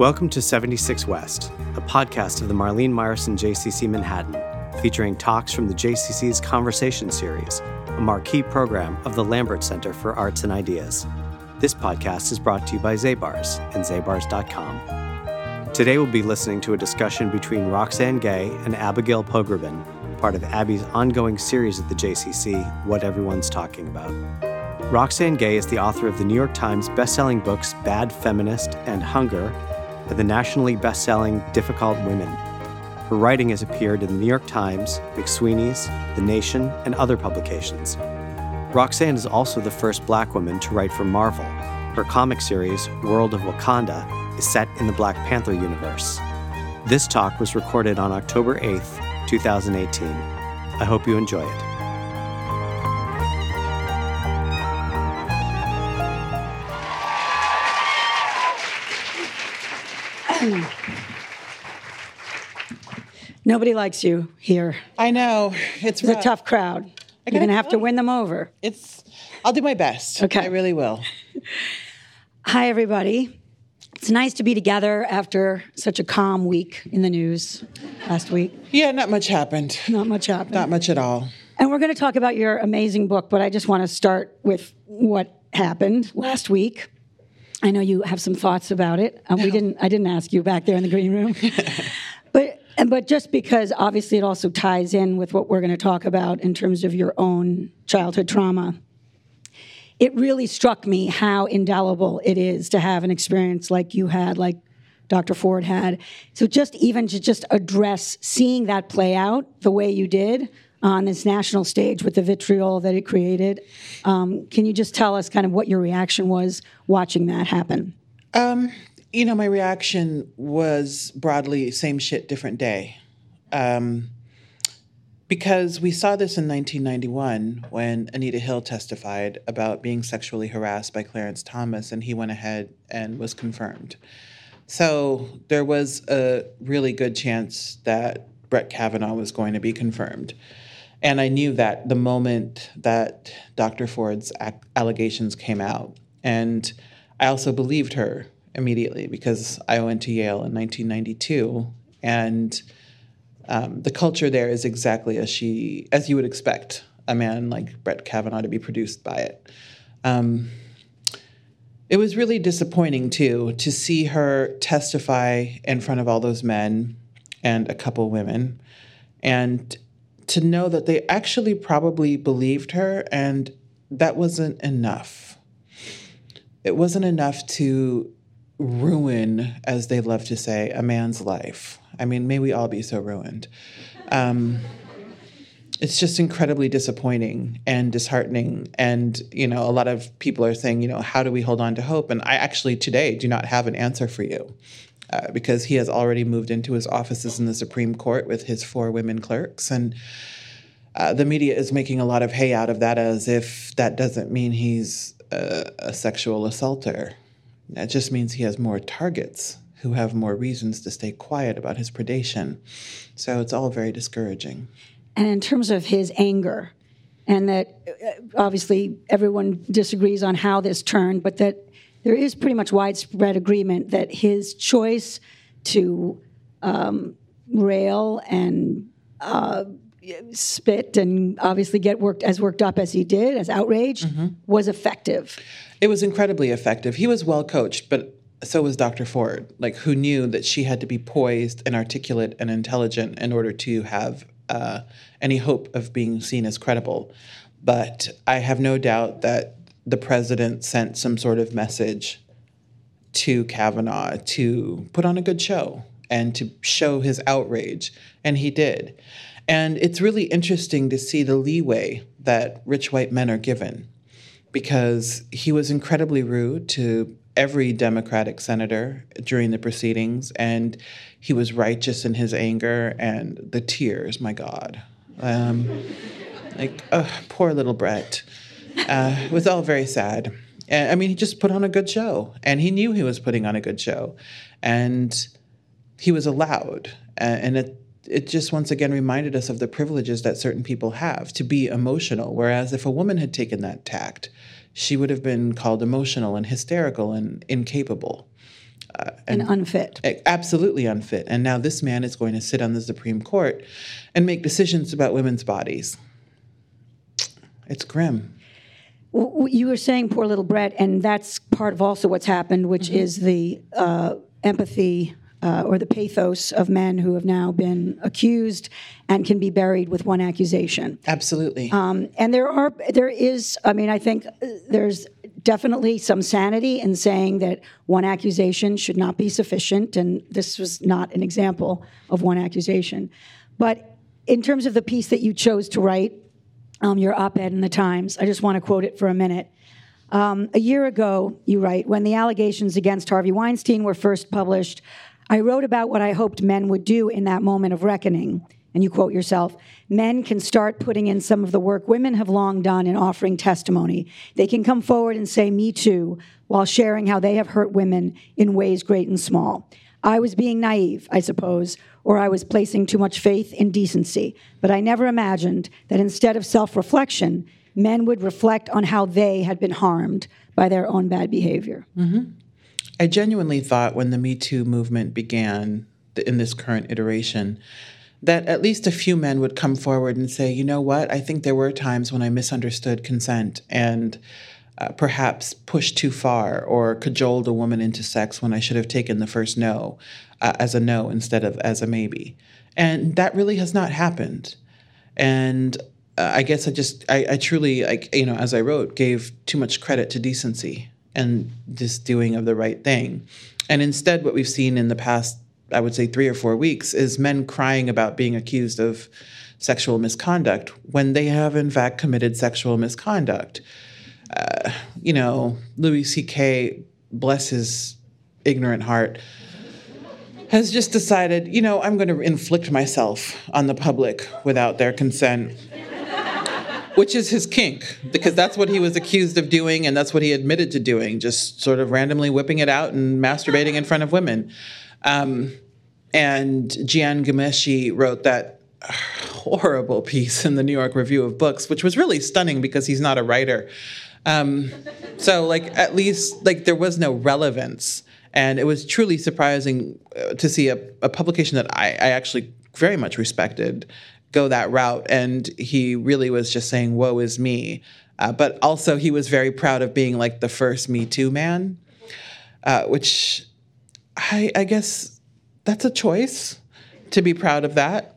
Welcome to 76 West, a podcast of the Marlene Meyerson JCC Manhattan, featuring talks from the JCC's Conversation Series, a marquee program of the Lambert Center for Arts and Ideas. This podcast is brought to you by Zabars and Zabars.com. Today we'll be listening to a discussion between Roxane Gay and Abigail Pogrebin, part of Abby's ongoing series at the JCC, What Everyone's Talking About. Roxane Gay is the author of the New York Times bestselling books Bad Feminist and Hunger, the nationally bestselling Difficult Women. Her writing has appeared in the New York Times, McSweeney's, The Nation, and other publications. Roxane is also the first black woman to write for Marvel. Her comic series, World of Wakanda, is set in the Black Panther universe. This talk was recorded on October 8th, 2018. I hope you enjoy it. Hmm. Nobody likes you here. I know it's, It's a tough crowd. You're going to have to win them over. It's. I'll do my best. Okay. I really will. Hi, everybody. It's nice to be together after such a calm week in the news last week. Yeah, not much happened. Not much happened. Not much at all. And we're going to talk about your amazing book, but I just want to start with what happened last week. I know you have some thoughts about it. Um, we didn't. I didn't ask you back there in the green room, but and but just because obviously it also ties in with what we're going to talk about in terms of your own childhood trauma. It really struck me how indelible it is to have an experience like you had, like Dr. Ford had. So just even to just address seeing that play out the way you did on this national stage with the vitriol that it created. Um, can you just tell us kind of what your reaction was watching that happen? Um, you know, my reaction was broadly same shit, different day. Um, because we saw this in 1991 when Anita Hill testified about being sexually harassed by Clarence Thomas, and he went ahead and was confirmed. So there was a really good chance that Brett Kavanaugh was going to be confirmed. And I knew that the moment that Dr. Ford's allegations came out. And I also believed her immediately because I went to Yale in 1992. And um, the culture there is exactly as she, as you would expect a man like Brett Kavanaugh to be produced by it. Um, it was really disappointing too to see her testify in front of all those men and a couple women, and to know that they actually probably believed her, and that wasn't enough. It wasn't enough to ruin, as they love to say, a man's life. I mean, may we all be so ruined. Um, it's just incredibly disappointing and disheartening. And, you know, a lot of people are saying, you know, how do we hold on to hope? And I actually today do not have an answer for you. Uh, because he has already moved into his offices in the Supreme Court with his four women clerks. And uh, the media is making a lot of hay out of that as if that doesn't mean he's a, a sexual assaulter. That just means he has more targets who have more reasons to stay quiet about his predation. So it's all very discouraging. And in terms of his anger, and that uh, obviously everyone disagrees on how this turned, but that there is pretty much widespread agreement that his choice to um, rail and uh, spit and obviously get worked as worked up as he did, as outraged, Mm-hmm. was effective. It was incredibly effective. He was well coached, but so was Dr. Ford, like who knew that she had to be poised and articulate and intelligent in order to have uh, any hope of being seen as credible. But I have no doubt that the president sent some sort of message to Kavanaugh to put on a good show and to show his outrage, and he did. And it's really interesting to see the leeway that rich white men are given because he was incredibly rude to every Democratic senator during the proceedings, and he was righteous in his anger and the tears. My God, um, like poor little Brett. Uh, it was all very sad. And, I mean, he just put on a good show, and he knew he was putting on a good show, and he was allowed, and it it just once again reminded us of the privileges that certain people have to be emotional. Whereas if a woman had taken that tact, she would have been called emotional and hysterical and incapable. and, unfit. Absolutely unfit. And now this man is going to sit on the Supreme Court and make decisions about women's bodies. It's grim. You were saying poor little Brett, and that's part of also what's happened, which mm-hmm. is the uh, empathy uh, or the pathos of men who have now been accused and can be buried with one accusation. Absolutely. Um, and there are, there is, I mean, I think uh, there's definitely some sanity in saying that one accusation should not be sufficient, and this was not an example of one accusation. But in terms of the piece that you chose to write, um, your op ed in the Times, I just want to quote it for a minute. Um, a year ago, you write, when the allegations against Harvey Weinstein were first published, I wrote about what I hoped men would do in that moment of reckoning. And you quote yourself men can start putting in some of the work women have long done in offering testimony. They can come forward and say, Me too, while sharing how they have hurt women in ways great and small. I was being naive, I suppose, or I was placing too much faith in decency, but I never imagined that instead of self reflection, men would reflect on how they had been harmed by their own bad behavior. Mm-hmm. I genuinely thought when the Me Too movement began in this current iteration that at least a few men would come forward and say, you know what, I think there were times when I misunderstood consent and uh, perhaps pushed too far or cajoled a woman into sex when I should have taken the first no uh, as a no instead of as a maybe. And that really has not happened. And uh, I guess I just, I, I truly, like, you know, as I wrote, gave too much credit to decency and just doing of the right thing. And instead, what we've seen in the past, I would say three or four weeks, is men crying about being accused of sexual misconduct when they have, in fact, committed sexual misconduct. Uh, you know, Louis C.K., bless his ignorant heart, has just decided, you know, I'm going to inflict myself on the public without their consent which is his kink because that's what he was accused of doing and that's what he admitted to doing just sort of randomly whipping it out and masturbating in front of women um, and jian ghomeshi wrote that horrible piece in the new york review of books which was really stunning because he's not a writer um, so like at least like there was no relevance and it was truly surprising uh, to see a, a publication that I, I actually very much respected go that route. And he really was just saying, woe is me. Uh, but also, he was very proud of being like the first Me Too man, uh, which I, I, guess that's a choice to be proud of that.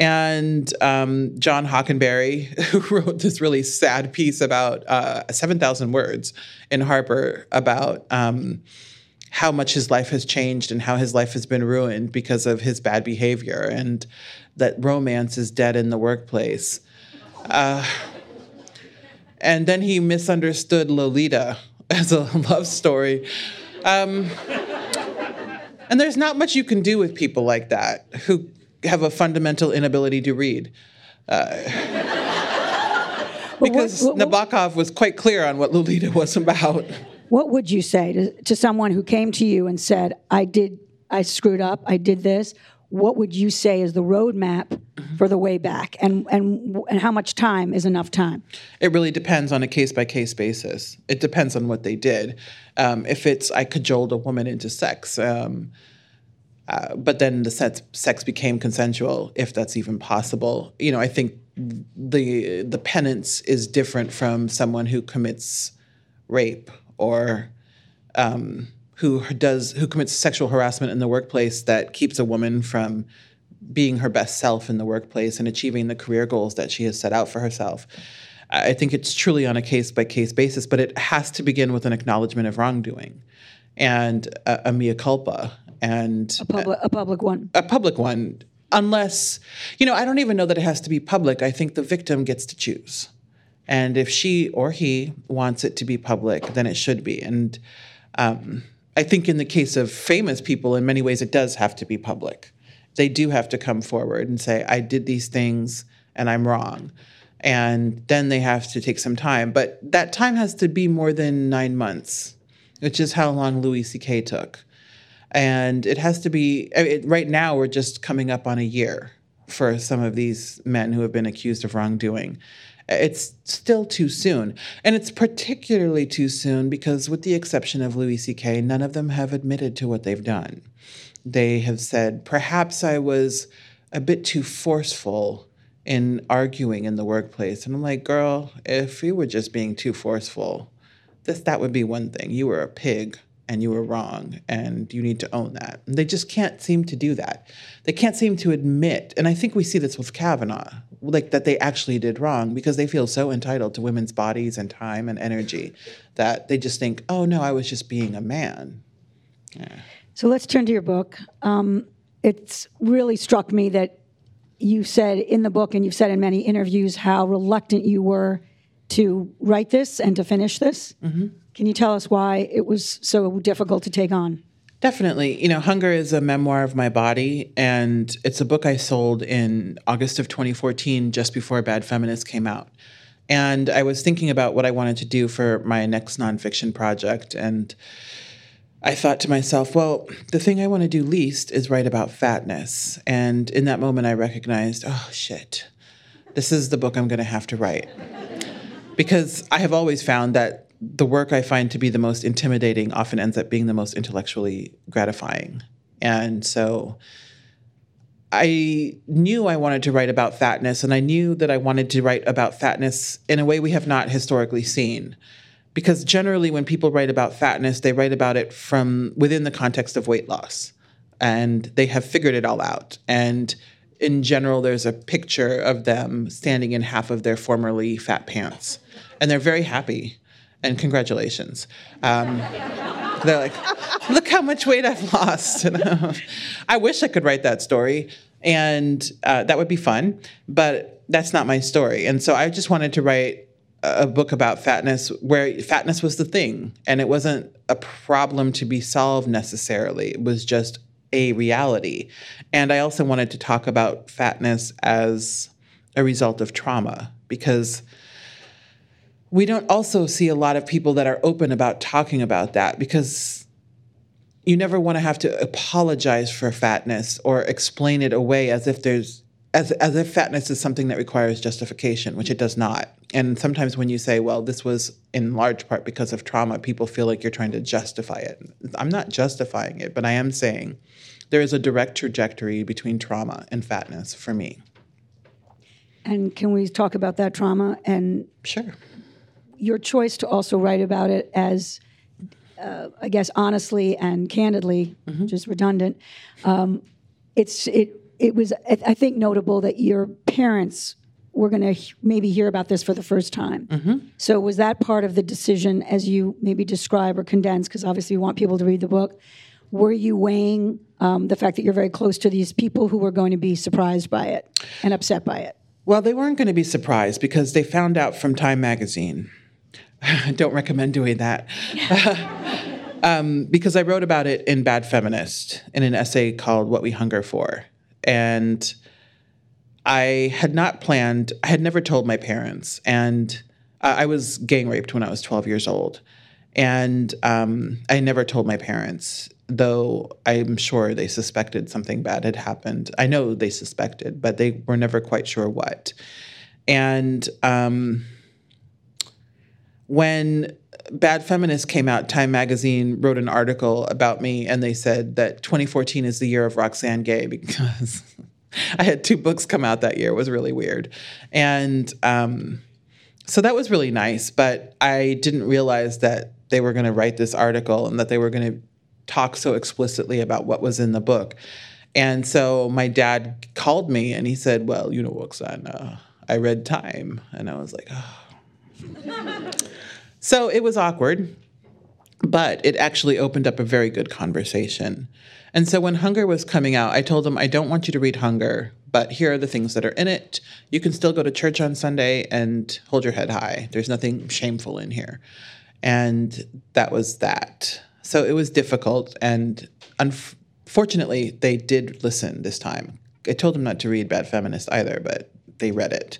And um, John Hockenberry, wrote this really sad piece about uh, 7,000 words in Harper about um, how much his life has changed and how his life has been ruined because of his bad behavior. And that romance is dead in the workplace. Uh, and then he misunderstood Lolita as a love story. Um, and there's not much you can do with people like that who have a fundamental inability to read. Uh, because what, what, what, Nabokov was quite clear on what Lolita was about. What would you say to, to someone who came to you and said, I did, I screwed up, I did this? what would you say is the roadmap for the way back and, and, and how much time is enough time? It really depends on a case by case basis. It depends on what they did. Um, if it's, I cajoled a woman into sex, um, uh, but then the sex, sex became consensual, if that's even possible. You know, I think the the penance is different from someone who commits rape or um, who does who commits sexual harassment in the workplace that keeps a woman from being her best self in the workplace and achieving the career goals that she has set out for herself. I think it's truly on a case by case basis, but it has to begin with an acknowledgement of wrongdoing and a, a mea culpa and a public, a, public one. A public one, unless you know. I don't even know that it has to be public. I think the victim gets to choose, and if she or he wants it to be public, then it should be. And um, I think in the case of famous people, in many ways, it does have to be public. They do have to come forward and say, I did these things and I'm wrong. And then they have to take some time. But that time has to be more than nine months, which is how long Louis C.K. took. And it has to be, it, right now, we're just coming up on a year for some of these men who have been accused of wrongdoing. It's still too soon. And it's particularly too soon because, with the exception of Louis C.K., none of them have admitted to what they've done. They have said, perhaps I was a bit too forceful in arguing in the workplace. And I'm like, girl, if you were just being too forceful, this that would be one thing. You were a pig and you were wrong and you need to own that. And they just can't seem to do that. They can't seem to admit, and I think we see this with Kavanaugh, like that they actually did wrong because they feel so entitled to women's bodies and time and energy that they just think, oh no, I was just being a man. Yeah. So let's turn to your book. Um, it's really struck me that you said in the book and you've said in many interviews how reluctant you were to write this and to finish this. Mm-hmm. Can you tell us why it was so difficult to take on? Definitely. You know, Hunger is a memoir of my body, and it's a book I sold in August of 2014, just before Bad Feminist came out. And I was thinking about what I wanted to do for my next nonfiction project. And I thought to myself, well, the thing I want to do least is write about fatness. And in that moment, I recognized, oh, shit, this is the book I'm going to have to write. because I have always found that the work I find to be the most intimidating often ends up being the most intellectually gratifying. And so I knew I wanted to write about fatness, and I knew that I wanted to write about fatness in a way we have not historically seen. Because generally when people write about fatness they write about it from within the context of weight loss and they have figured it all out. And in general there's a picture of them standing in half of their formerly fat pants and they're very happy and congratulations. Um, they're like look how much weight i've lost. I wish i could write that story and uh, that would be fun but that's not my story. And so i just wanted to write a book about fatness where fatness was the thing and it wasn't a problem to be solved necessarily. It was just a reality. And i also wanted to talk about fatness as a result of trauma because we don't also see a lot of people that are open about talking about that because you never want to have to apologize for fatness or explain it away as if there's as, as if fatness is something that requires justification, which it does not. And sometimes when you say, well, this was in large part because of trauma, people feel like you're trying to justify it. I'm not justifying it, but I am saying there is a direct trajectory between trauma and fatness for me. And can we talk about that trauma and sure your choice to also write about it as uh, I guess honestly and candidly, mm-hmm. just redundant. Um, it's it it was I think notable that your parents were going to maybe hear about this for the first time. Mm-hmm. So was that part of the decision as you maybe describe or condense? Because obviously you want people to read the book. Were you weighing um, the fact that you're very close to these people who were going to be surprised by it and upset by it? Well, they weren't going to be surprised because they found out from Time Magazine. Don't recommend doing that. um, because I wrote about it in Bad Feminist in an essay called What We Hunger For and I had not planned. I had never told my parents, and I was gang raped when I was 12 years old, and um, I never told my parents. Though I'm sure they suspected something bad had happened. I know they suspected, but they were never quite sure what. And um, when Bad Feminist came out, Time Magazine wrote an article about me, and they said that 2014 is the year of Roxane Gay because I had two books come out that year. It was really weird. And um, so that was really nice, but I didn't realize that they were going to write this article and that they were going to talk so explicitly about what was in the book. And so my dad called me and he said, Well, you know, Roxane, uh, I read Time. And I was like, Oh. So it was awkward, but it actually opened up a very good conversation. And so when Hunger was coming out, I told him, I don't want you to read Hunger, but here are the things that are in it. You can still go to church on Sunday and hold your head high. There's nothing shameful in here. And that was that. So it was difficult. And unfortunately, they did listen this time. I told them not to read Bad Feminist either, but they read it.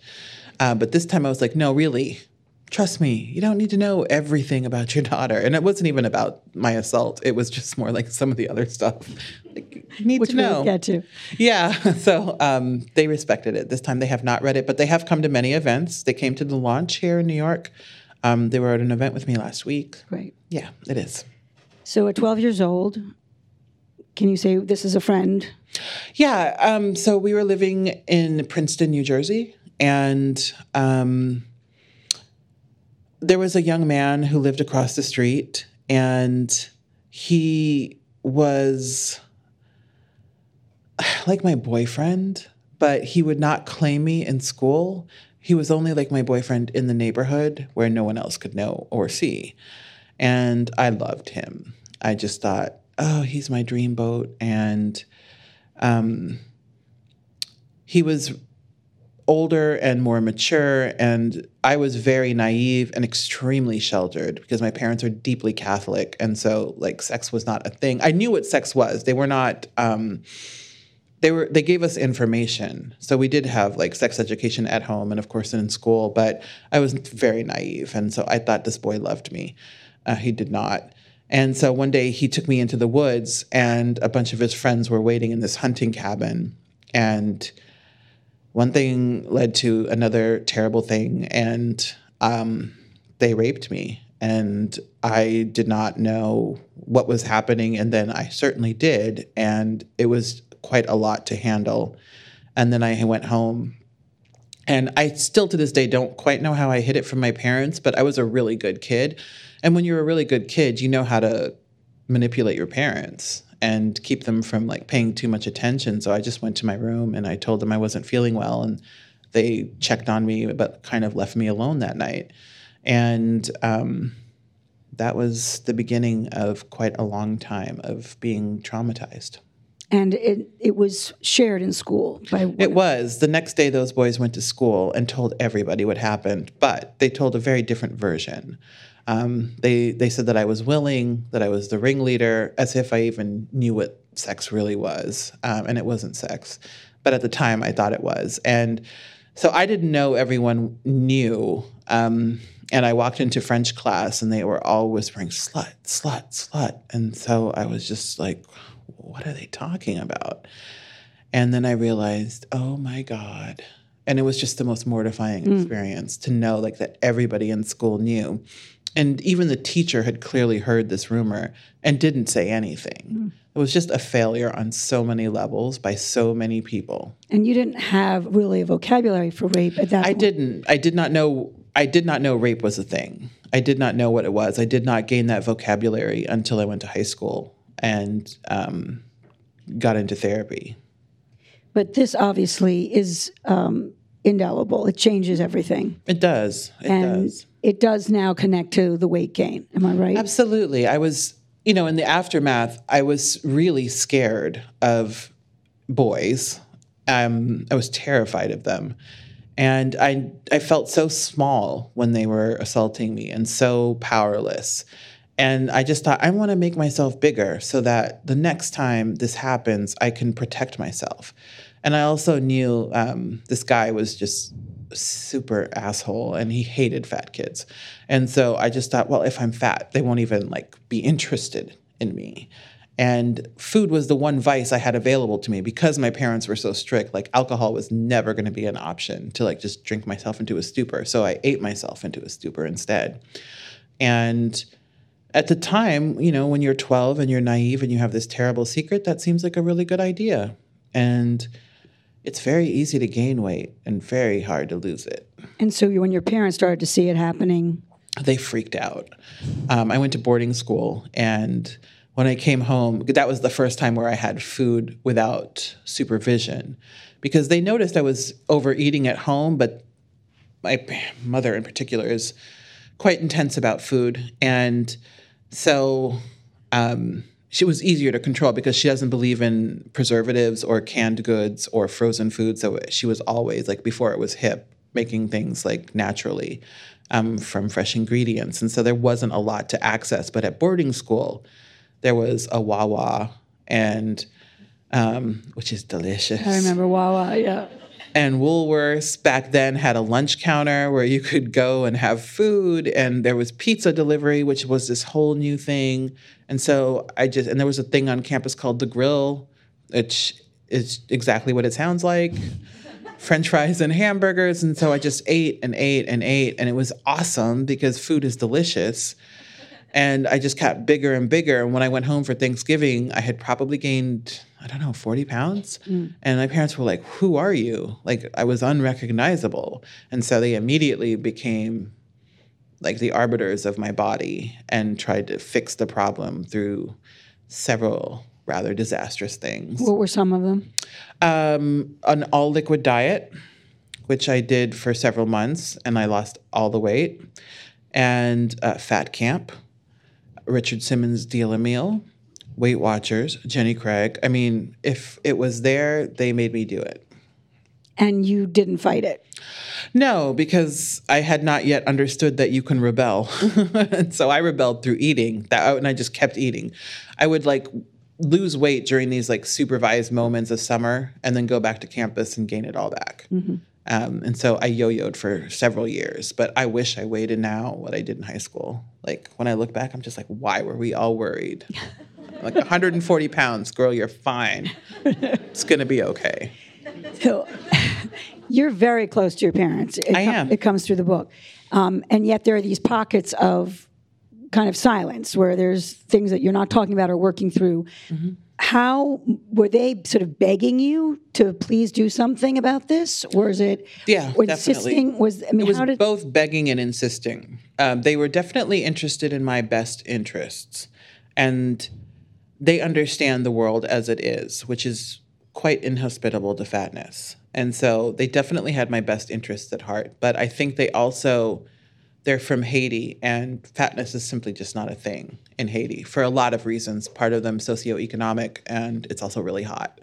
Uh, but this time I was like, no, really, trust me, you don't need to know everything about your daughter. And it wasn't even about my assault. It was just more like some of the other stuff. Like, you need Which to know. get to. Yeah. So um, they respected it. This time they have not read it, but they have come to many events. They came to the launch here in New York. Um, they were at an event with me last week. Great. Yeah, it is. So at 12 years old, can you say this is a friend? Yeah. Um, so we were living in Princeton, New Jersey, and um, there was a young man who lived across the street, and he was like my boyfriend, but he would not claim me in school. He was only like my boyfriend in the neighborhood where no one else could know or see. And I loved him. I just thought, oh, he's my dreamboat. And um, he was older and more mature, and I was very naive and extremely sheltered because my parents are deeply Catholic, and so like sex was not a thing. I knew what sex was. They were not. Um, they were they gave us information, so we did have like sex education at home and of course in school. But I was very naive, and so I thought this boy loved me. Uh, he did not. And so one day he took me into the woods, and a bunch of his friends were waiting in this hunting cabin, and one thing led to another terrible thing, and um, they raped me. And I did not know what was happening, and then I certainly did, and it was quite a lot to handle. And then I went home, and I still to this day don't quite know how I hid it from my parents, but I was a really good kid. And when you're a really good kid, you know how to manipulate your parents and keep them from like paying too much attention. So I just went to my room and I told them I wasn't feeling well and they checked on me but kind of left me alone that night. And um, that was the beginning of quite a long time of being traumatized. And it, it was shared in school by It was. The next day, those boys went to school and told everybody what happened, but they told a very different version. Um, they, they said that I was willing, that I was the ringleader, as if I even knew what sex really was. Um, and it wasn't sex. But at the time, I thought it was. And so I didn't know everyone knew. Um, and I walked into French class and they were all whispering, slut, slut, slut. And so I was just like, what are they talking about? And then I realized, oh my God. And it was just the most mortifying experience to know like that everybody in school knew. And even the teacher had clearly heard this rumor and didn't say anything. It was just a failure on so many levels by so many people. And you didn't have really a vocabulary for rape at that I point. didn't. I did not know. I did not know rape was a thing. I did not know what it was. I did not gain that vocabulary until I went to high school and um, got into therapy. But this obviously is um, indelible. It changes everything. It does. It and does. It does now connect to the weight gain. Am I right? Absolutely. I was, you know, in the aftermath, I was really scared of boys. Um, I was terrified of them. And I, I felt so small when they were assaulting me and so powerless. And I just thought, I want to make myself bigger so that the next time this happens, I can protect myself. And I also knew um, this guy was just super asshole and he hated fat kids. And so I just thought, well, if I'm fat, they won't even like be interested in me. And food was the one vice I had available to me because my parents were so strict. Like alcohol was never going to be an option to like just drink myself into a stupor. So I ate myself into a stupor instead. And at the time, you know, when you're 12 and you're naive and you have this terrible secret, that seems like a really good idea. And it's very easy to gain weight and very hard to lose it. and so when your parents started to see it happening, They freaked out. Um, I went to boarding school, and when I came home, that was the first time where I had food without supervision because they noticed I was overeating at home, but my mother in particular is quite intense about food. And so um, she was easier to control because she doesn't believe in preservatives or canned goods or frozen food. So she was always like before it was hip, making things like naturally um, from fresh ingredients. And so there wasn't a lot to access. But at boarding school, there was a Wawa and um, which is delicious. I remember Wawa, yeah. And Woolworths back then had a lunch counter where you could go and have food, and there was pizza delivery, which was this whole new thing. And so I just, and there was a thing on campus called The Grill, which is exactly what it sounds like french fries and hamburgers. And so I just ate and ate and ate. And it was awesome because food is delicious. And I just got bigger and bigger. And when I went home for Thanksgiving, I had probably gained, I don't know, 40 pounds. Mm. And my parents were like, Who are you? Like, I was unrecognizable. And so they immediately became like the arbiters of my body and tried to fix the problem through several rather disastrous things. What were some of them? Um, an all liquid diet, which I did for several months, and I lost all the weight, and uh, fat camp, Richard Simmons deal a meal, Weight Watchers, Jenny Craig. I mean, if it was there, they made me do it. And you didn't fight it? No, because I had not yet understood that you can rebel. and so I rebelled through eating. That and I just kept eating. I would like lose weight during these like supervised moments of summer and then go back to campus and gain it all back. Mm-hmm. Um, and so I yo-yoed for several years, but I wish I weighed now what I did in high school. Like when I look back, I'm just like, why were we all worried? like 140 pounds, girl, you're fine. It's gonna be okay. So, you're very close to your parents. It I com- am. It comes through the book, um, and yet there are these pockets of kind of silence where there's things that you're not talking about or working through. Mm-hmm. How were they sort of begging you to please do something about this, or is it? Yeah, or. Insisting? Was I mean, it was how did both begging and insisting. Um, they were definitely interested in my best interests, and they understand the world as it is, which is quite inhospitable to fatness. And so they definitely had my best interests at heart. But I think they also they're from Haiti, and fatness is simply just not a thing in Haiti for a lot of reasons. Part of them socioeconomic, and it's also really hot.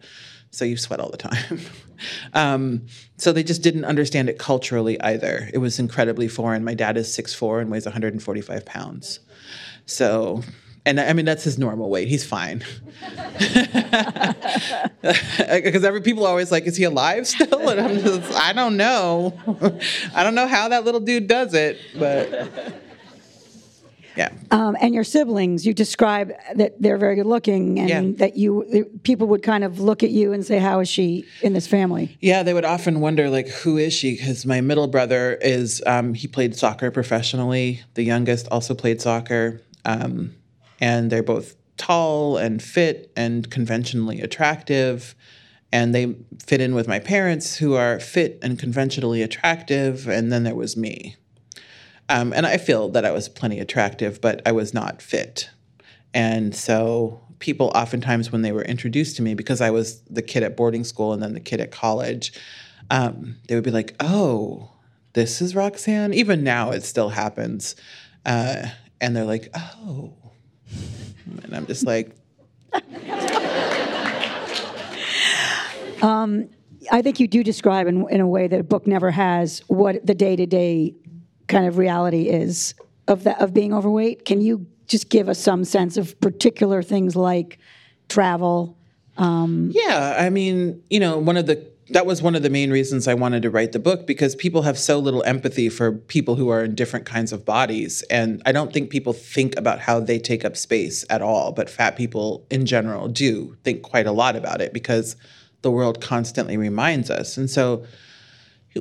So you sweat all the time. um, so they just didn't understand it culturally either. It was incredibly foreign. My dad is 6'4 and weighs 145 pounds. So and I mean that's his normal weight. He's fine. Because every people are always like, "Is he alive still?" And I'm just, I don't know. I don't know how that little dude does it, but yeah. Um, and your siblings, you describe that they're very good looking, and Yeah. that you people would kind of look at you and say, "How is she in this family?" Yeah, they would often wonder, like, who is she? Because my middle brother is, um, he played soccer professionally. The youngest also played soccer. Um, and they're both tall and fit and conventionally attractive. And they fit in with my parents, who are fit and conventionally attractive. And then there was me. Um, and I feel that I was plenty attractive, but I was not fit. And so people oftentimes, when they were introduced to me, because I was the kid at boarding school and then the kid at college, um, they would be like, oh, this is Roxane. Even now, it still happens. Uh, and they're like, oh. And I'm just like, um, I think you do describe in, in a way that a book never has what the day to day kind of reality is of that of being overweight. Can you just give us some sense of particular things like travel? Um, yeah, I mean, you know, one of the that was one of the main reasons I wanted to write the book because people have so little empathy for people who are in different kinds of bodies and I don't think people think about how they take up space at all, but fat people in general do think quite a lot about it because the world constantly reminds us. And so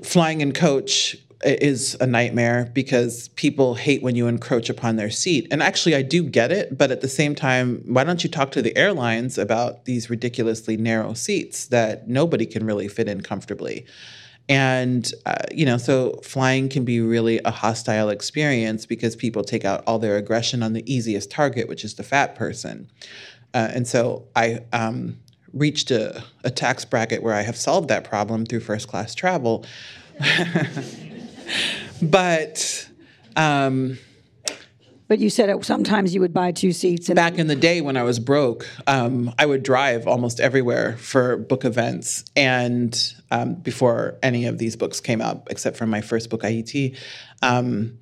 flying in coach is a nightmare because people hate when you encroach upon their seat. And actually, I do get it, but at the same time, why don't you talk to the airlines about these ridiculously narrow seats that nobody can really fit in comfortably? And, uh, you know, so flying can be really a hostile experience because people take out all their aggression on the easiest target, which is the fat person. Uh, and so I um, reached a, a tax bracket where I have solved that problem through first class travel. but um, But you said it, sometimes you would buy two seats. And back in the day when I was broke, um, I would drive almost everywhere for book events. And um, before any of these books came out, except for my first book, Ayiti, um,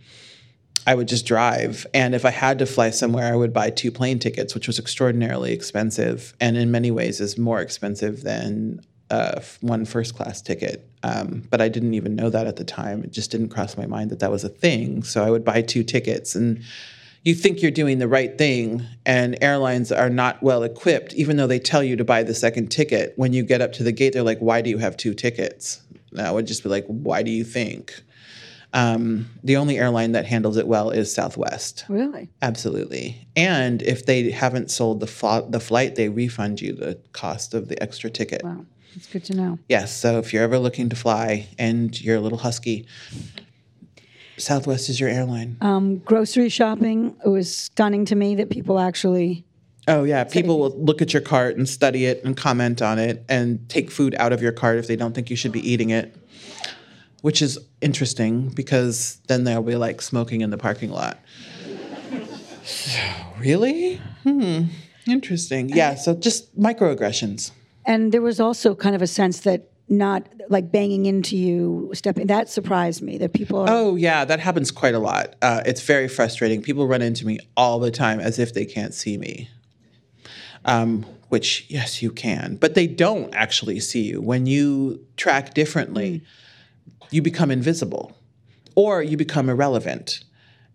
I would just drive. And if I had to fly somewhere, I would buy two plane tickets, which was extraordinarily expensive and in many ways is more expensive than uh, one first class ticket. Um, but I didn't even know that at the time. It just didn't cross my mind that that was a thing. So I would buy two tickets and you think you're doing the right thing and airlines are not well equipped even though they tell you to buy the second ticket when you get up to the gate they're like why do you have two tickets and i would just be like why do you think um, the only airline that handles it well is southwest Really? absolutely and if they haven't sold the, fl- the flight they refund you the cost of the extra ticket Wow. That's good to know. yes so if you're ever looking to fly and you're a little husky southwest is your airline Um, grocery shopping, it was stunning to me that people actually. Oh yeah, people will look at your cart and study it and comment on it and take food out of your cart if they don't think you should be eating it. Which is interesting because then they'll be like smoking in the parking lot. Really? Hmm. Interesting. Yeah, so just microaggressions. And there was also kind of a sense that not like banging into you, stepping, that surprised me that people are. Oh yeah, that happens quite a lot. Uh, it's very frustrating. People run into me all the time as if they can't see me. Um, which yes, you can, but they don't actually see you. When you track differently, you become invisible, or you become irrelevant,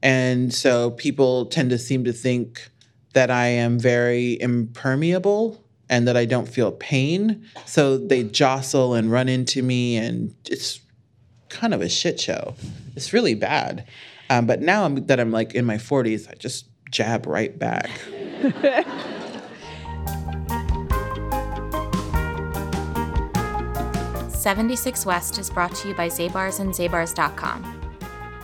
and so people tend to seem to think that I am very impermeable and that I don't feel pain. So they jostle and run into me, and it's kind of a shit show. It's really bad. Um, but now I'm, that I'm like in my 40s, I just jab right back. 76 West is brought to you by Zabars and Zabars.com.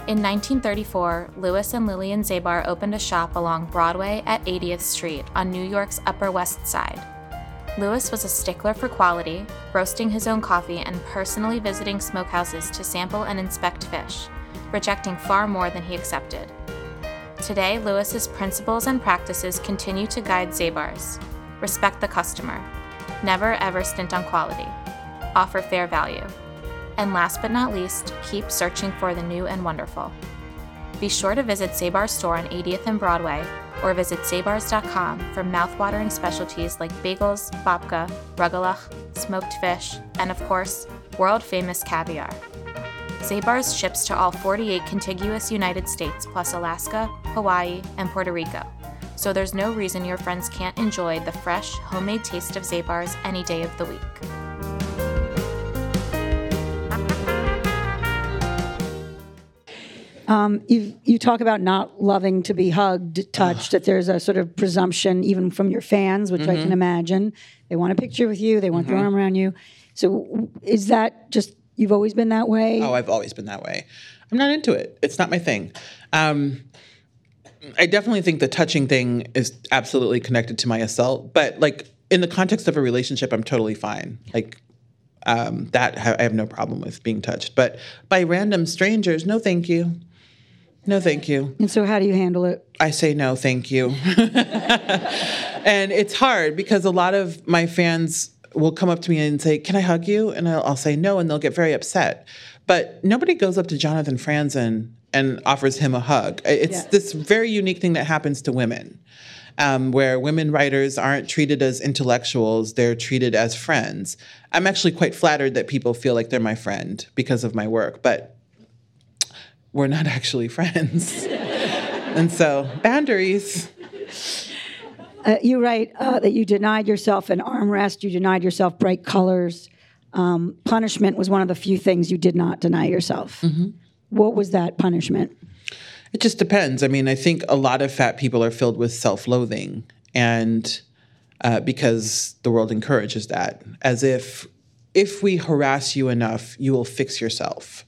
In 1934, Louis and Lillian Zabar opened a shop along Broadway at 80th Street on New York's Upper West Side. Louis was a stickler for quality, roasting his own coffee and personally visiting smokehouses to sample and inspect fish, rejecting far more than he accepted. Today, Louis's principles and practices continue to guide Zabars. Respect the customer. Never ever stint on quality. Offer fair value. And last but not least, keep searching for the new and wonderful. Be sure to visit Zabar's store on 80th and Broadway or visit zabars.com for mouthwatering specialties like bagels, babka, rugelach, smoked fish, and of course, world famous caviar. Zabar's ships to all 48 contiguous United States plus Alaska, Hawaii, and Puerto Rico. So there's no reason your friends can't enjoy the fresh, homemade taste of Zabar's any day of the week. You you talk about not loving to be hugged, touched. that there's a sort of presumption, even from your fans, which Mm-hmm. I can imagine. They want a picture with you. They want their arm around you. So is that just you've always been that way? Oh, I've always been that way. I'm not into it. It's not my thing. Um, I definitely think the touching thing is absolutely connected to my assault, but like in the context of a relationship, I'm totally fine. Like um, that, I have no problem with being touched. But by random strangers, no, thank you. No, thank you. and so how do you handle it? I say no, thank you. and it's hard because a lot of my fans will come up to me and say, Can I hug you? And I'll, I'll say no, and they'll get very upset. But nobody goes up to Jonathan Franzen and offers him a hug. It's Yeah. this very unique thing that happens to women. Um, where women writers aren't treated as intellectuals, they're treated as friends. I'm actually quite flattered that people feel like they're my friend because of my work, but we're not actually friends. and so, boundaries. Uh, you write uh, that you denied yourself an armrest. You denied yourself bright colors. Um, punishment was one of the few things you did not deny yourself. Mm-hmm. What was that punishment? It just depends. I mean, I think a lot of fat people are filled with self loathing, and uh, because the world encourages that, as if if we harass you enough, you will fix yourself.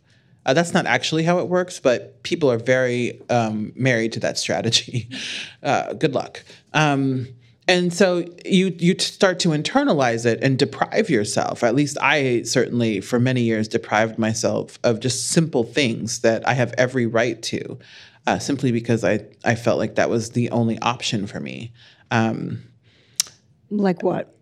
Uh, that's not actually how it works, but people are very um, married to that strategy. Uh, good luck. Um, and so you you start to internalize it and deprive yourself. At least I certainly, for many years, deprived myself of just simple things that I have every right to, uh, simply because I I felt like that was the only option for me. Um, Like what?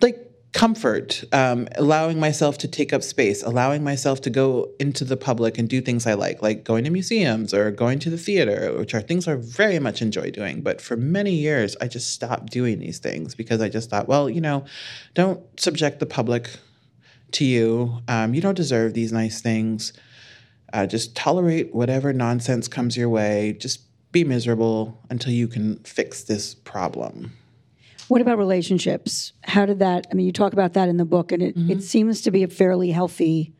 like comfort, um, allowing myself to take up space, allowing myself to go into the public and do things I like, like going to museums or going to the theater, which are things I very much enjoy doing. But for many years, I just stopped doing these things because I just thought, well, you know, don't subject the public to you. Um, you don't deserve these nice things. Uh, just tolerate whatever nonsense comes your way. Just be miserable until you can fix this problem. What about relationships? How did that? I mean, you talk about that in the book, and it, Mm-hmm. it seems to be a fairly healthy.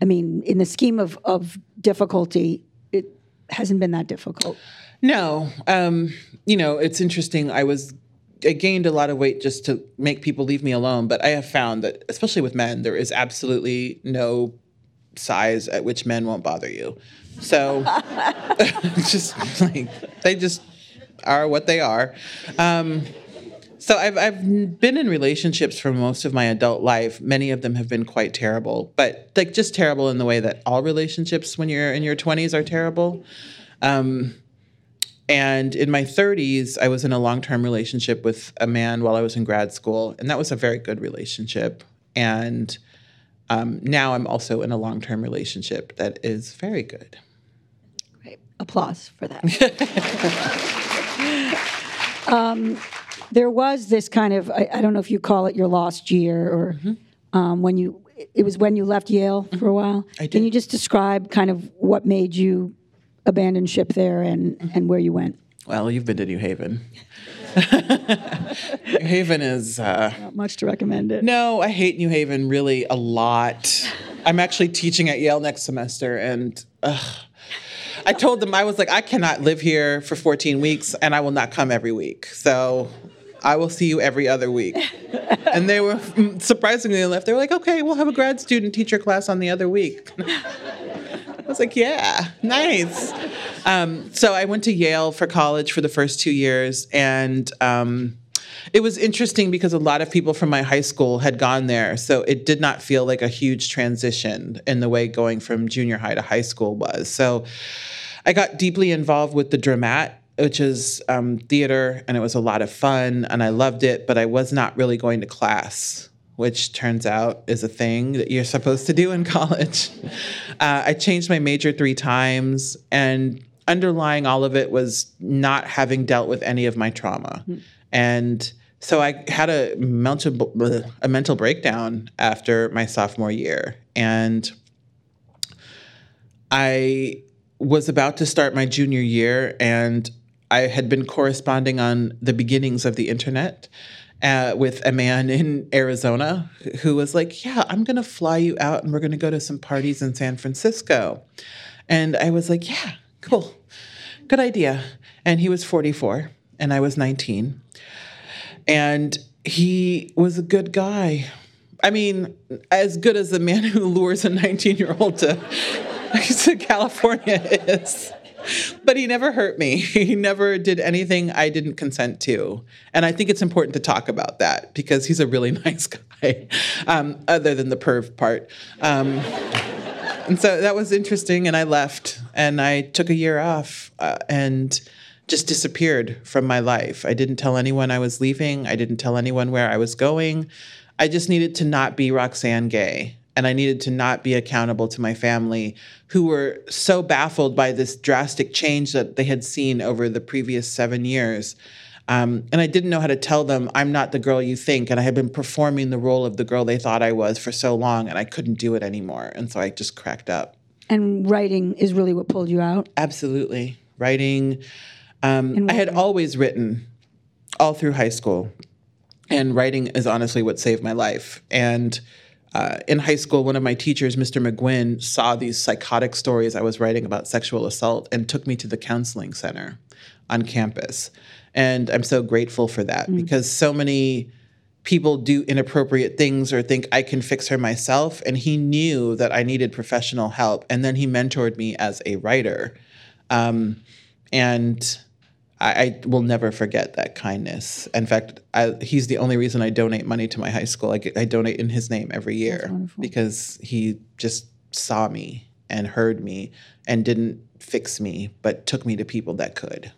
I mean, in the scheme of of difficulty, it hasn't been that difficult. No, um, you know, it's interesting. I was I gained a lot of weight just to make people leave me alone, but I have found that especially with men, there is absolutely no size at which men won't bother you. So just like they just are what they are. Um, so I've I've been in relationships for most of my adult life. Many of them have been quite terrible, but like just terrible in the way that all relationships when you're in your 20s are terrible. Um, and in my 30s, I was in a long term relationship with a man while I was in grad school, and that was a very good relationship. And um, now I'm also in a long term relationship that is very good. Right. Applause for that. um, there was this kind of I, I don't know if you call it your lost year or um, when you it was when you left Yale for a while. I Can you just describe kind of what made you abandon ship there and and where you went? Well, you've been to New Haven. New Haven is. Uh, Not much to recommend it. No, I hate New Haven really a lot. I'm actually teaching at Yale next semester, and I told them I was like, I cannot live here for 14 weeks, and I will not come every week. So I will see you every other week. And they were mm, surprisingly left. They were like, okay, we'll have a grad student teacher class on the other week. I was like, yeah, nice. Um, so I went to Yale for college for the first two years, and um, it was interesting because a lot of people from my high school had gone there, so it did not feel like a huge transition in the way going from junior high to high school was. So I got deeply involved with the Dramat. Which is um, theater, and it was a lot of fun, and I loved it, but I was not really going to class which turns out is a thing that you're supposed to do in college. Uh, I changed my major three times, and underlying all of it was not having dealt with any of my trauma. And so I had a mental a mental breakdown after my sophomore year, and I was about to start my junior year, and I had been corresponding on the beginnings of the internet uh, with a man in Arizona who was like, Yeah, I'm going to fly you out and we're going to go to some parties in San Francisco. And I was like, Yeah, cool. Good idea. And he was 44 and I was 19. And he was a good guy. I mean, as good as the man who lures a 19 year old to, to California is. But he never hurt me. He never did anything I didn't consent to. And I think it's important to talk about that because he's a really nice guy, um, other than the perv part. Um, and so that was interesting. And I left and I took a year off uh, and just disappeared from my life. I didn't tell anyone I was leaving, I didn't tell anyone where I was going. I just needed to not be Roxane Gay. And I needed to not be accountable to my family, who were so baffled by this drastic change that they had seen over the previous seven years. Um, and I didn't know how to tell them, I'm not the girl you think. And I had been performing the role of the girl they thought I was for so long, and I couldn't do it anymore. And so I just cracked up. And writing is really what pulled you out. Absolutely. Writing. Um, I had always written all through high school. And writing is honestly what saved my life. And uh, in high school, one of my teachers, Mr. McGuinn, saw these psychotic stories I was writing about sexual assault and took me to the counseling center on campus. And I'm so grateful for that because so many people do inappropriate things or think I can fix her myself. And he knew that I needed professional help. And then he mentored me as a writer. Um, and I, I will never forget that kindness. In fact, I, he's the only reason I donate money to my high school. I, I donate in his name every year because he just saw me and heard me and didn't fix me, but took me to people that could.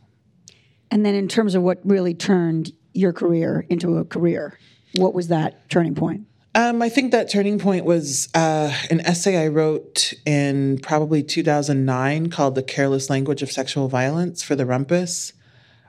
And then in terms of what really turned your career into a career, what was that turning point? Um, I think that turning point was uh, an essay I wrote in probably 2009 called The Careless Language of Sexual Violence for the Rumpus.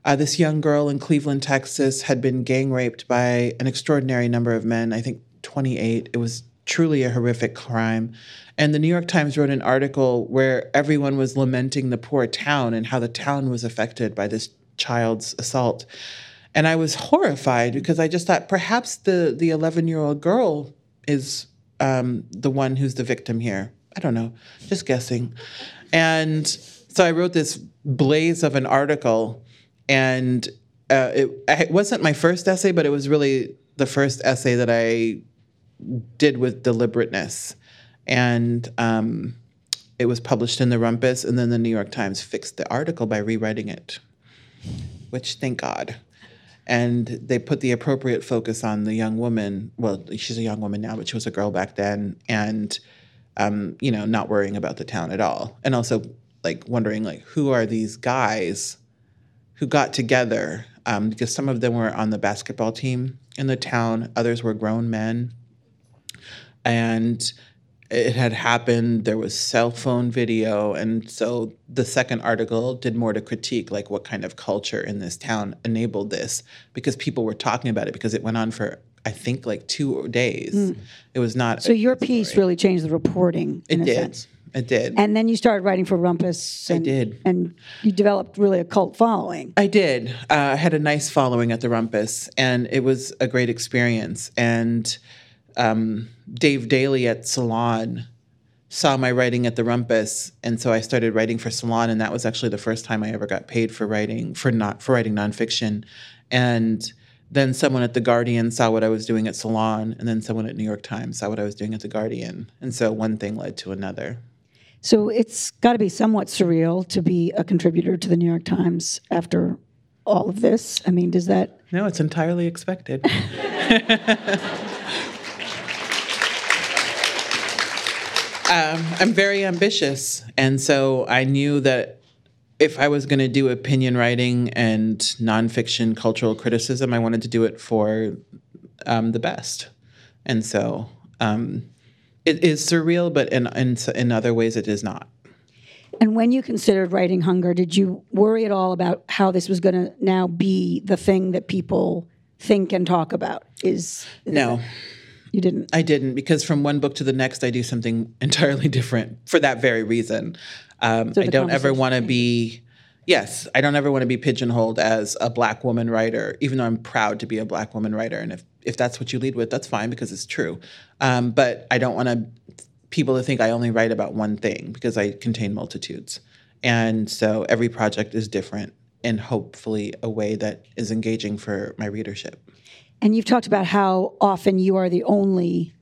Uh, this young girl in Cleveland, Texas, had been gang raped by an extraordinary number of men, I think 28. It was truly a horrific crime. And the New York Times wrote an article where everyone was lamenting the poor town and how the town was affected by this child's assault. And I was horrified because I just thought perhaps the the 11 year old girl is um, the one who's the victim here. I don't know, just guessing. And so I wrote this blaze of an article, and uh, it, it wasn't my first essay, but it was really the first essay that I did with deliberateness. And um, it was published in the Rumpus, and then the New York Times fixed the article by rewriting it, which thank God. And they put the appropriate focus on the young woman. Well, she's a young woman now, but she was a girl back then, and um, you know, not worrying about the town at all, and also like wondering like who are these guys who got together um, because some of them were on the basketball team in the town, others were grown men, and it had happened there was cell phone video and so the second article did more to critique like what kind of culture in this town enabled this because people were talking about it because it went on for i think like two days mm. it was not so your piece story. really changed the reporting in it a did sense. It did. And then you started writing for rumpus and, i did. and you developed really a cult following. I did. Uh, i had a nice following at the rumpus and it was a great experience. And um, Dave Daley at Salon saw my writing at the Rumpus, and so I started writing for Salon, and that was actually the first time I ever got paid for writing for not for writing nonfiction. And then someone at the Guardian saw what I was doing at Salon, and then someone at New York Times saw what I was doing at the Guardian, and so one thing led to another. So it's got to be somewhat surreal to be a contributor to the New York Times after all of this. I mean, does that? No, it's entirely expected. Um, I'm very ambitious, and so I knew that if I was going to do opinion writing and nonfiction cultural criticism, I wanted to do it for um, the best. And so um, it is surreal, but in, in in other ways, it is not. And when you considered writing Hunger, did you worry at all about how this was going to now be the thing that people think and talk about? Is, is no. That- you didn't? I didn't because from one book to the next, I do something entirely different for that very reason. Um, so I don't ever want to be. Yes, I don't ever want to be pigeonholed as a black woman writer, even though I'm proud to be a black woman writer. And if, if that's what you lead with, that's fine because it's true. Um, but I don't want to people to think I only write about one thing because I contain multitudes. And so every project is different in hopefully a way that is engaging for my readership. And you've talked about how often you are the only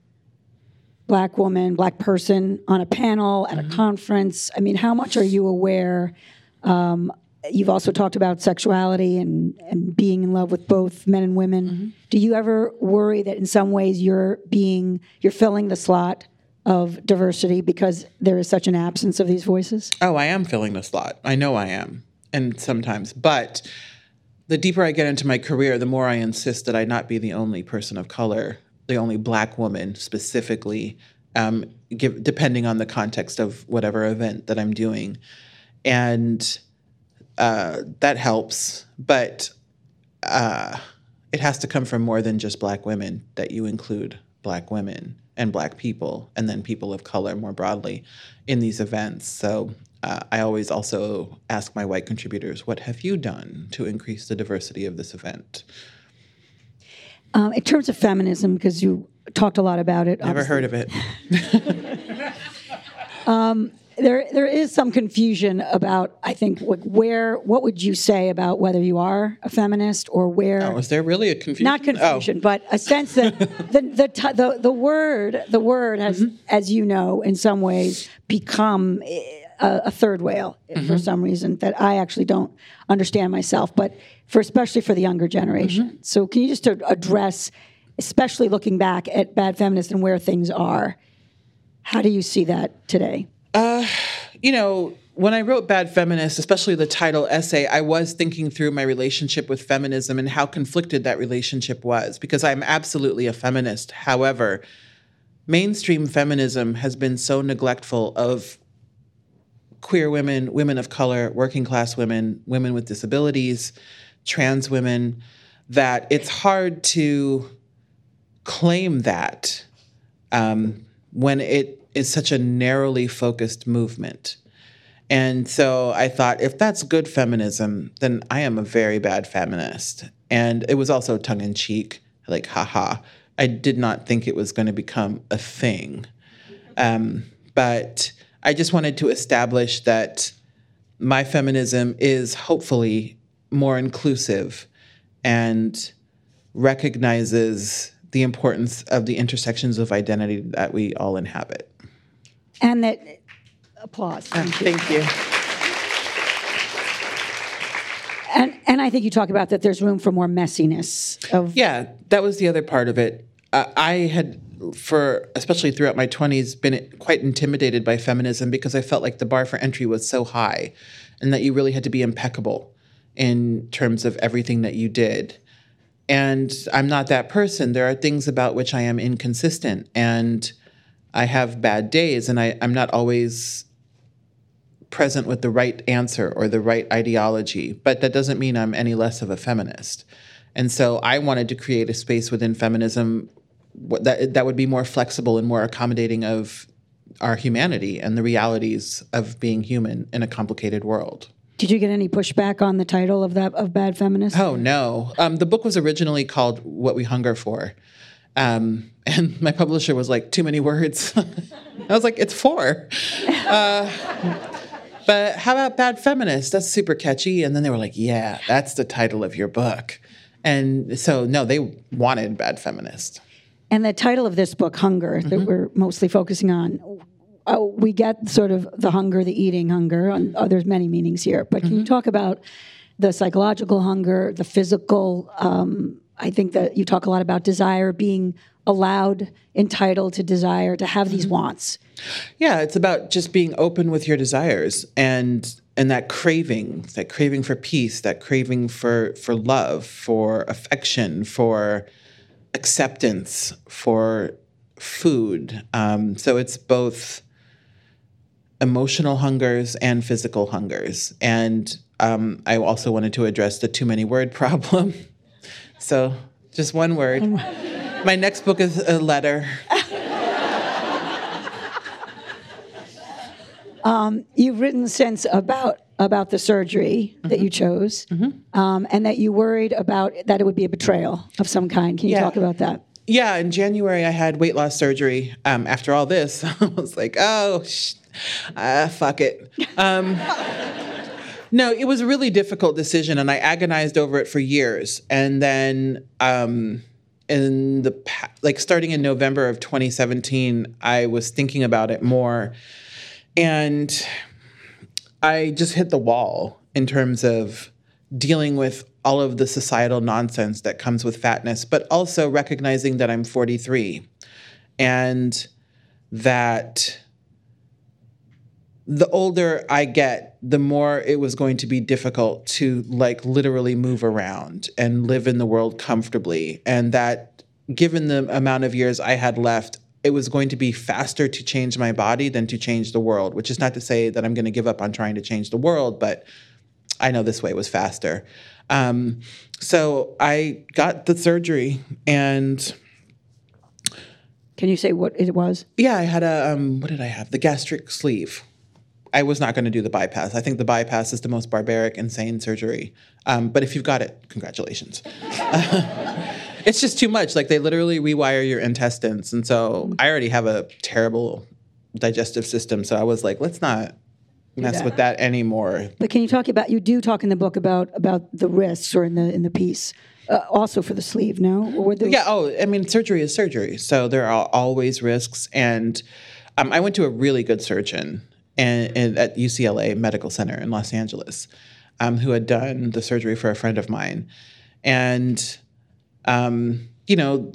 black woman, black person on a panel at mm-hmm. a conference. I mean, how much are you aware? Um, you've also talked about sexuality and, and being in love with both men and women. Mm-hmm. Do you ever worry that in some ways you're being you're filling the slot of diversity because there is such an absence of these voices? Oh, I am filling the slot. I know I am. And sometimes, but the deeper I get into my career, the more I insist that I not be the only person of color, the only black woman specifically, um, give, depending on the context of whatever event that I'm doing. And uh, that helps, but uh, it has to come from more than just black women, that you include black women and black people, and then people of color more broadly in these events. So uh, I always also ask my white contributors, what have you done to increase the diversity of this event? Um, in terms of feminism, because you talked a lot about it. Never obviously. heard of it. um, there, there is some confusion about. I think where. What would you say about whether you are a feminist or where? Oh, is there really a confusion? Not confusion, oh. but a sense that the the, t- the the word the word has, mm-hmm. as you know, in some ways become a, a third whale mm-hmm. for some reason that I actually don't understand myself, but for especially for the younger generation. Mm-hmm. So can you just address, especially looking back at Bad feminists and where things are, how do you see that today? Uh, you know, when I wrote Bad Feminist, especially the title essay, I was thinking through my relationship with feminism and how conflicted that relationship was because I'm absolutely a feminist. However, mainstream feminism has been so neglectful of queer women, women of color, working class women, women with disabilities, trans women, that it's hard to claim that um, when it is such a narrowly focused movement. And so I thought, if that's good feminism, then I am a very bad feminist. And it was also tongue in cheek, like, haha. I did not think it was going to become a thing. Um, but I just wanted to establish that my feminism is hopefully more inclusive and recognizes the importance of the intersections of identity that we all inhabit. And that applause. Thank you. Thank you. And and I think you talk about that there's room for more messiness of Yeah, that was the other part of it. Uh, I had, for especially throughout my 20s, been quite intimidated by feminism because I felt like the bar for entry was so high and that you really had to be impeccable in terms of everything that you did. And I'm not that person. There are things about which I am inconsistent and I have bad days and I, I'm not always present with the right answer or the right ideology, but that doesn't mean I'm any less of a feminist. And so I wanted to create a space within feminism that that would be more flexible and more accommodating of our humanity and the realities of being human in a complicated world. Did you get any pushback on the title of that of Bad Feminist? Oh no, um, the book was originally called "What We Hunger For," um, and my publisher was like, "Too many words." I was like, "It's four. Uh, but how about Bad Feminist? That's super catchy. And then they were like, "Yeah, that's the title of your book." And so, no, they wanted Bad Feminist. And the title of this book, Hunger, that we're mostly focusing on, uh, we get sort of the hunger, the eating hunger. And, oh, there's many meanings here, but can you talk about the psychological hunger, the physical? Um, I think that you talk a lot about desire being allowed, entitled to desire, to have these wants. Yeah, it's about just being open with your desires and and that craving, that craving for peace, that craving for for love, for affection, for acceptance, for food. Um, so it's both emotional hungers and physical hungers. And um, I also wanted to address the too many word problem. so just one word. My next book is a letter. You've written since about about the surgery that you chose, um, and that you worried about that it would be a betrayal of some kind. Can you Yeah. talk about that? Yeah, in January I had weight loss surgery. Um, after all this, I was like, oh, sh- ah, fuck it. Um, no, it was a really difficult decision, and I agonized over it for years. And then, um, in the like starting in November of 2017, I was thinking about it more, and I just hit the wall in terms of dealing with all of the societal nonsense that comes with fatness, but also recognizing that I'm 43 and that the older I get, the more it was going to be difficult to like literally move around and live in the world comfortably. And that given the amount of years I had left, it was going to be faster to change my body than to change the world, which is not to say that I'm going to give up on trying to change the world, but I know this way was faster. Um, so I got the surgery and Can you say what it was? yeah, I had a um, what did I have? The gastric sleeve. I was not going to do the bypass. I think the bypass is the most barbaric, insane surgery. Um, but if you've got it, congratulations. it's just too much. Like they literally rewire your intestines, and so I already have a terrible digestive system. So I was like, let's not mess with that anymore. But can you talk about? You do talk in the book about about the risks, or in the in the piece, uh, also for the sleeve. No, or were there, Yeah. Oh, I mean, surgery is surgery, so there are always risks. And um, I went to a really good surgeon and, and at UCLA Medical Center in Los Angeles, um, who had done the surgery for a friend of mine, and um, you know,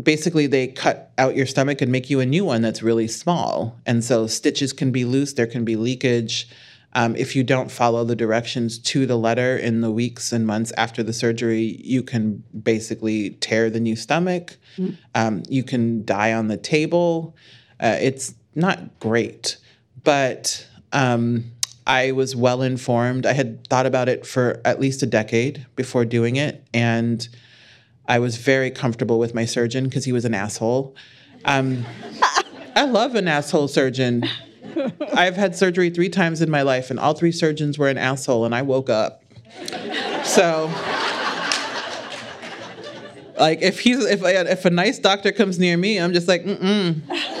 basically they cut out your stomach and make you a new one that's really small, and so stitches can be loose, there can be leakage. Um, if you don't follow the directions to the letter in the weeks and months after the surgery, you can basically tear the new stomach. Um, you can die on the table. Uh, it's not great, but um, I was well informed. I had thought about it for at least a decade before doing it, and I was very comfortable with my surgeon because he was an asshole. Um, I love an asshole surgeon. I've had surgery three times in my life, and all three surgeons were an asshole, and I woke up. So, like, if he's if if a nice doctor comes near me, I'm just like, mm mm.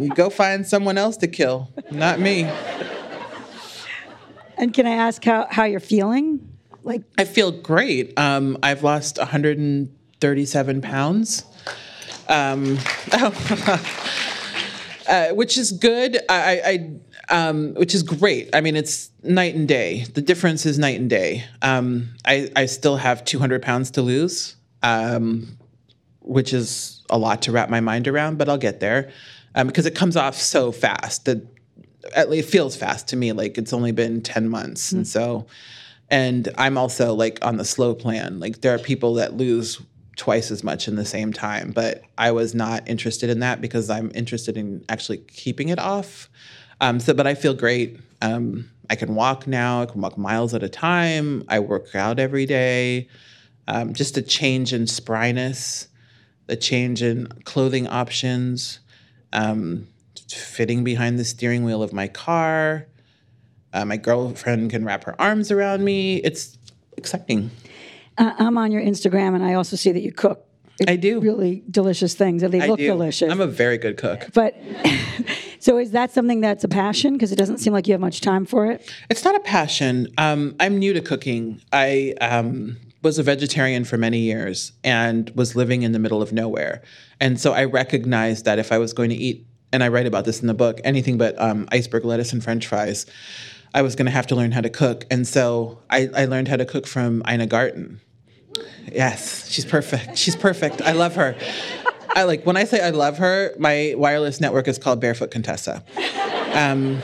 You go find someone else to kill, not me. And can I ask how, how you're feeling? Like, I feel great. Um, I've lost 137 pounds. Um, uh, which is good. I, I um, which is great. I mean, it's night and day. The difference is night and day. Um, I, I still have 200 pounds to lose, um, which is a lot to wrap my mind around, but I'll get there um, because it comes off so fast that at least it feels fast to me. Like it's only been 10 months, mm-hmm. and so. And I'm also like on the slow plan. Like there are people that lose twice as much in the same time. But I was not interested in that because I'm interested in actually keeping it off. Um, so, but I feel great. Um, I can walk now. I can walk miles at a time. I work out every day. Um, just a change in spryness, a change in clothing options, um, fitting behind the steering wheel of my car. Uh, my girlfriend can wrap her arms around me. It's exciting. I'm on your Instagram, and I also see that you cook. I do really delicious things, and they I look do. delicious. I'm a very good cook. But so, is that something that's a passion? Because it doesn't seem like you have much time for it. It's not a passion. Um, I'm new to cooking. I um, was a vegetarian for many years and was living in the middle of nowhere, and so I recognized that if I was going to eat, and I write about this in the book, anything but um, iceberg lettuce and French fries. I was going to have to learn how to cook. And so I, I learned how to cook from Ina Garten. Yes, she's perfect. She's perfect. I love her. I like when I say I love her, my wireless network is called Barefoot Contessa. Um,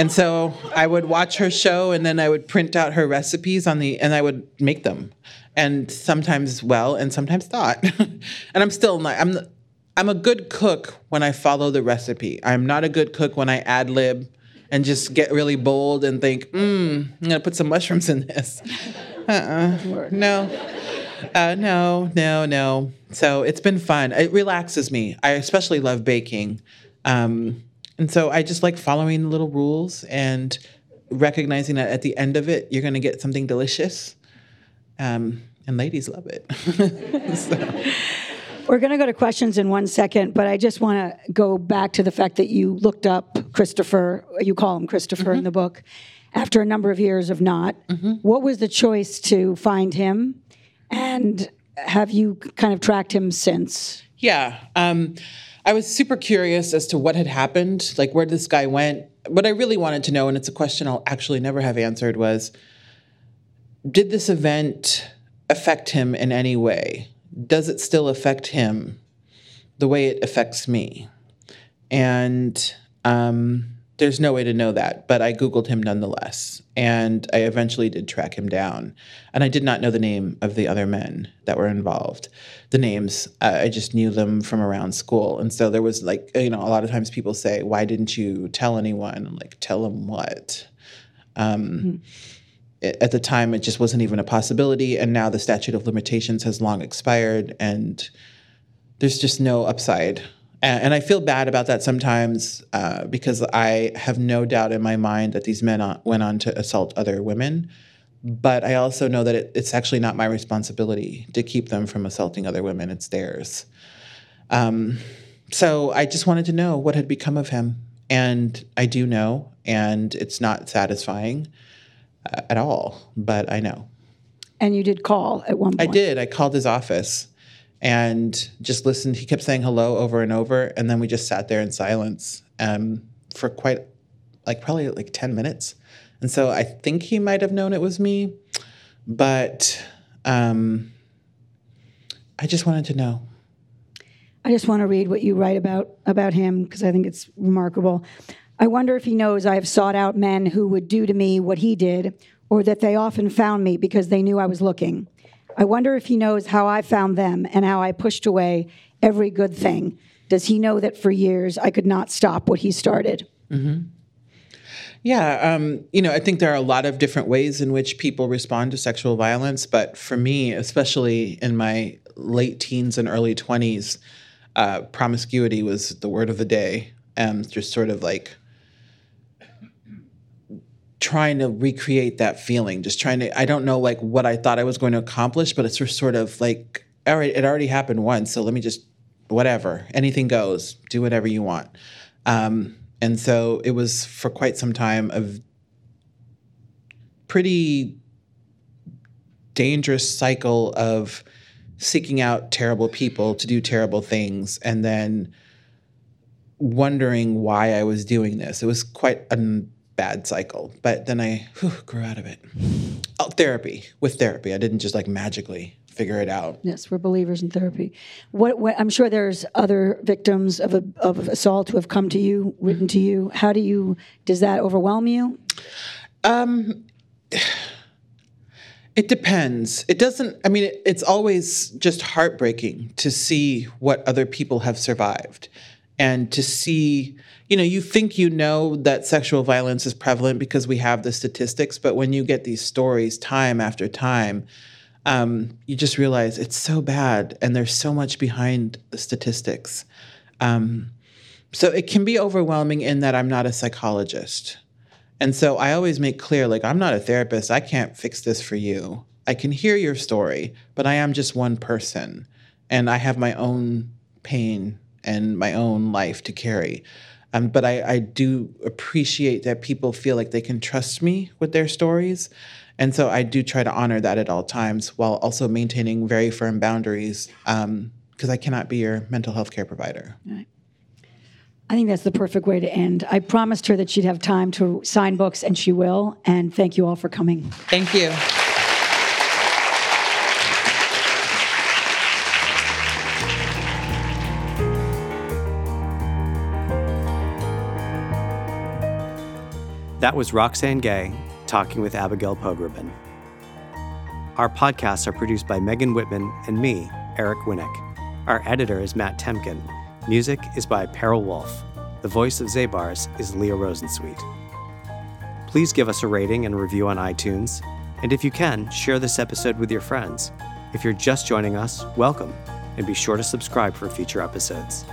and so I would watch her show and then I would print out her recipes on the and I would make them. And sometimes well and sometimes not. and I'm still not I'm I'm a good cook when I follow the recipe. I'm not a good cook when I ad lib and just get really bold and think, hmm, I'm gonna put some mushrooms in this. Uh-uh. No. Uh, no, no, no. So it's been fun. It relaxes me. I especially love baking. Um, and so I just like following the little rules and recognizing that at the end of it, you're going to get something delicious. Um, and ladies love it. so. We're going to go to questions in one second, but I just want to go back to the fact that you looked up Christopher, you call him Christopher mm-hmm. in the book, after a number of years of not. Mm-hmm. What was the choice to find him? And have you kind of tracked him since? Yeah. Um, I was super curious as to what had happened, like where this guy went. What I really wanted to know, and it's a question I'll actually never have answered, was did this event affect him in any way? does it still affect him the way it affects me? And um, there's no way to know that, but I Googled him nonetheless. And I eventually did track him down. And I did not know the name of the other men that were involved. The names, uh, I just knew them from around school. And so there was like, you know, a lot of times people say, why didn't you tell anyone? I'm like, tell them what? Um, mm-hmm at the time it just wasn't even a possibility and now the statute of limitations has long expired and there's just no upside and, and i feel bad about that sometimes uh, because i have no doubt in my mind that these men on, went on to assault other women but i also know that it, it's actually not my responsibility to keep them from assaulting other women it's theirs um, so i just wanted to know what had become of him and i do know and it's not satisfying at all, but I know. And you did call at one point. I did. I called his office and just listened. He kept saying hello over and over, and then we just sat there in silence um, for quite, like probably like ten minutes. And so I think he might have known it was me, but um, I just wanted to know. I just want to read what you write about about him because I think it's remarkable. I wonder if he knows I have sought out men who would do to me what he did, or that they often found me because they knew I was looking. I wonder if he knows how I found them and how I pushed away every good thing. Does he know that for years I could not stop what he started? Mm-hmm. Yeah, um, you know, I think there are a lot of different ways in which people respond to sexual violence, but for me, especially in my late teens and early 20s, uh, promiscuity was the word of the day. Um, just sort of like trying to recreate that feeling, just trying to, I don't know like what I thought I was going to accomplish, but it's just sort of like, all right, it already happened once. So let me just, whatever, anything goes, do whatever you want. Um, and so it was for quite some time a pretty dangerous cycle of seeking out terrible people to do terrible things and then wondering why I was doing this. It was quite a bad cycle, but then I whew, grew out of it. Oh, therapy, with therapy. I didn't just like magically figure it out. Yes, we're believers in therapy. What, what I'm sure there's other victims of a, of assault who have come to you, written to you. How do you? Does that overwhelm you? Um, it depends. It doesn't. I mean, it, it's always just heartbreaking to see what other people have survived, and to see. You know, you think you know that sexual violence is prevalent because we have the statistics, but when you get these stories time after time, um, you just realize it's so bad and there's so much behind the statistics. Um, so it can be overwhelming in that I'm not a psychologist. And so I always make clear like, I'm not a therapist. I can't fix this for you. I can hear your story, but I am just one person and I have my own pain and my own life to carry. Um, but I, I do appreciate that people feel like they can trust me with their stories. And so I do try to honor that at all times while also maintaining very firm boundaries because um, I cannot be your mental health care provider. Right. I think that's the perfect way to end. I promised her that she'd have time to sign books, and she will. And thank you all for coming. Thank you. That was Roxane Gay talking with Abigail Pogrebin. Our podcasts are produced by Megan Whitman and me, Eric Winnick. Our editor is Matt Temkin. Music is by Peril Wolf. The voice of Zabars is Leah Rosensweet. Please give us a rating and review on iTunes. And if you can, share this episode with your friends. If you're just joining us, welcome, and be sure to subscribe for future episodes.